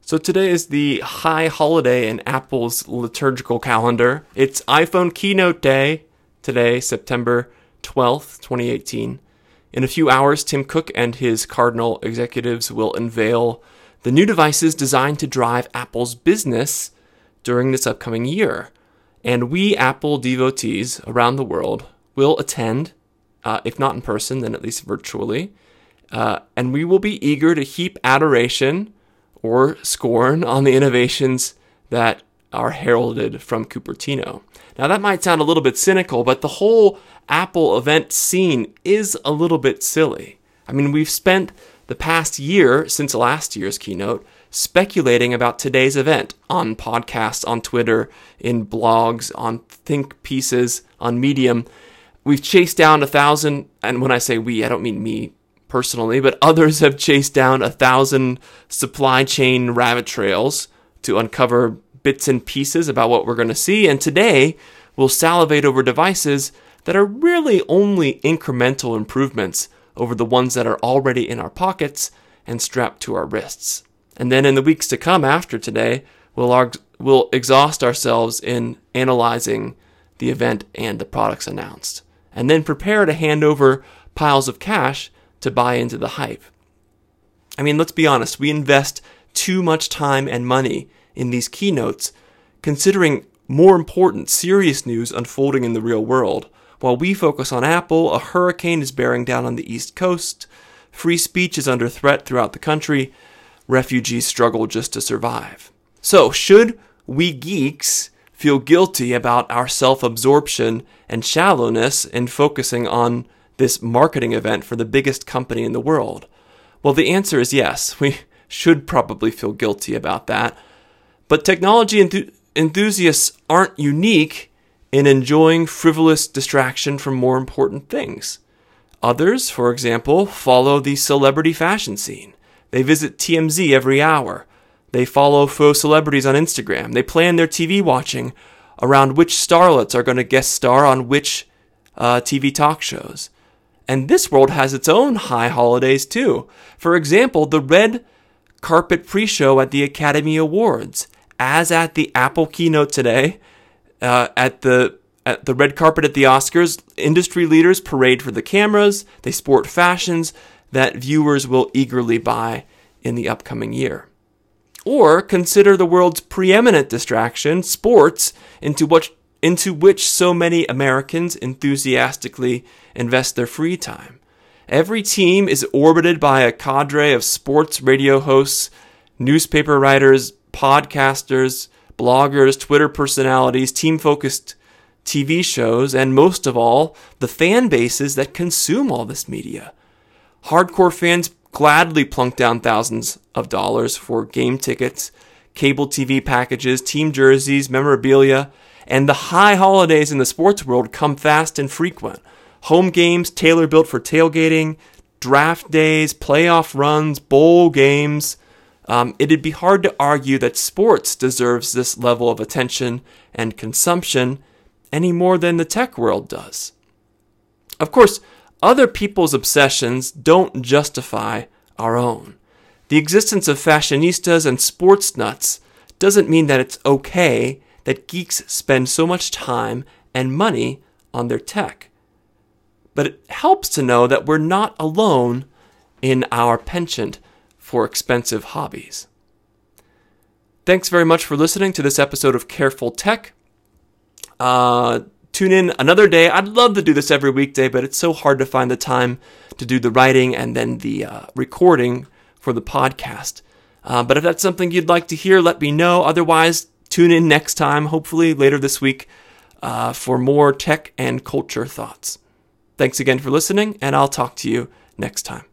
So today is the high holiday in Apple's liturgical calendar. It's iPhone keynote day today, September 12th, 2018. In a few hours, Tim Cook and his Cardinal executives will unveil the new devices designed to drive Apple's business during this upcoming year. And we Apple devotees around the world will attend, uh, if not in person, then at least virtually. Uh, and we will be eager to heap adoration or scorn on the innovations that are heralded from Cupertino. Now, that might sound a little bit cynical, but the whole Apple event scene is a little bit silly. I mean, we've spent the past year, since last year's keynote, speculating about today's event on podcasts, on Twitter, in blogs, on think pieces, on Medium. We've chased down a thousand, and when I say we, I don't mean me personally, but others have chased down a thousand supply chain rabbit trails to uncover bits and pieces about what we're going to see. And today, we'll salivate over devices that are really only incremental improvements over the ones that are already in our pockets and strapped to our wrists. And then in the weeks to come after today, we'll, arg- we'll exhaust ourselves in analyzing the event and the products announced, and then prepare to hand over piles of cash to buy into the hype. I mean, let's be honest, we invest too much time and money in these keynotes, considering more important, serious news unfolding in the real world. While we focus on Apple, a hurricane is bearing down on the East Coast, free speech is under threat throughout the country, refugees struggle just to survive. So, should we geeks feel guilty about our self absorption and shallowness in focusing on this marketing event for the biggest company in the world? Well, the answer is yes. We should probably feel guilty about that. But technology enth- enthusiasts aren't unique in enjoying frivolous distraction from more important things. Others, for example, follow the celebrity fashion scene. They visit TMZ every hour. They follow faux celebrities on Instagram. They plan their TV watching around which starlets are going to guest star on which uh, TV talk shows. And this world has its own high holidays too. For example, the red carpet pre show at the Academy Awards, as at the Apple keynote today, uh, at the at the red carpet at the Oscars, industry leaders parade for the cameras. They sport fashions that viewers will eagerly buy in the upcoming year. Or consider the world's preeminent distraction, sports, into which, into which so many Americans enthusiastically invest their free time. Every team is orbited by a cadre of sports radio hosts, newspaper writers, podcasters, bloggers, Twitter personalities, team focused TV shows, and most of all, the fan bases that consume all this media. Hardcore fans gladly plunk down thousands of dollars for game tickets, cable TV packages, team jerseys, memorabilia, and the high holidays in the sports world come fast and frequent. Home games tailor built for tailgating, draft days, playoff runs, bowl games. Um, it'd be hard to argue that sports deserves this level of attention and consumption any more than the tech world does. Of course, other people's obsessions don't justify our own. The existence of fashionistas and sports nuts doesn't mean that it's okay that geeks spend so much time and money on their tech. But it helps to know that we're not alone in our penchant for expensive hobbies. Thanks very much for listening to this episode of Careful Tech. Uh, tune in another day. I'd love to do this every weekday, but it's so hard to find the time to do the writing and then the uh, recording for the podcast. Uh, but if that's something you'd like to hear, let me know. Otherwise, tune in next time, hopefully later this week, uh, for more tech and culture thoughts. Thanks again for listening, and I'll talk to you next time.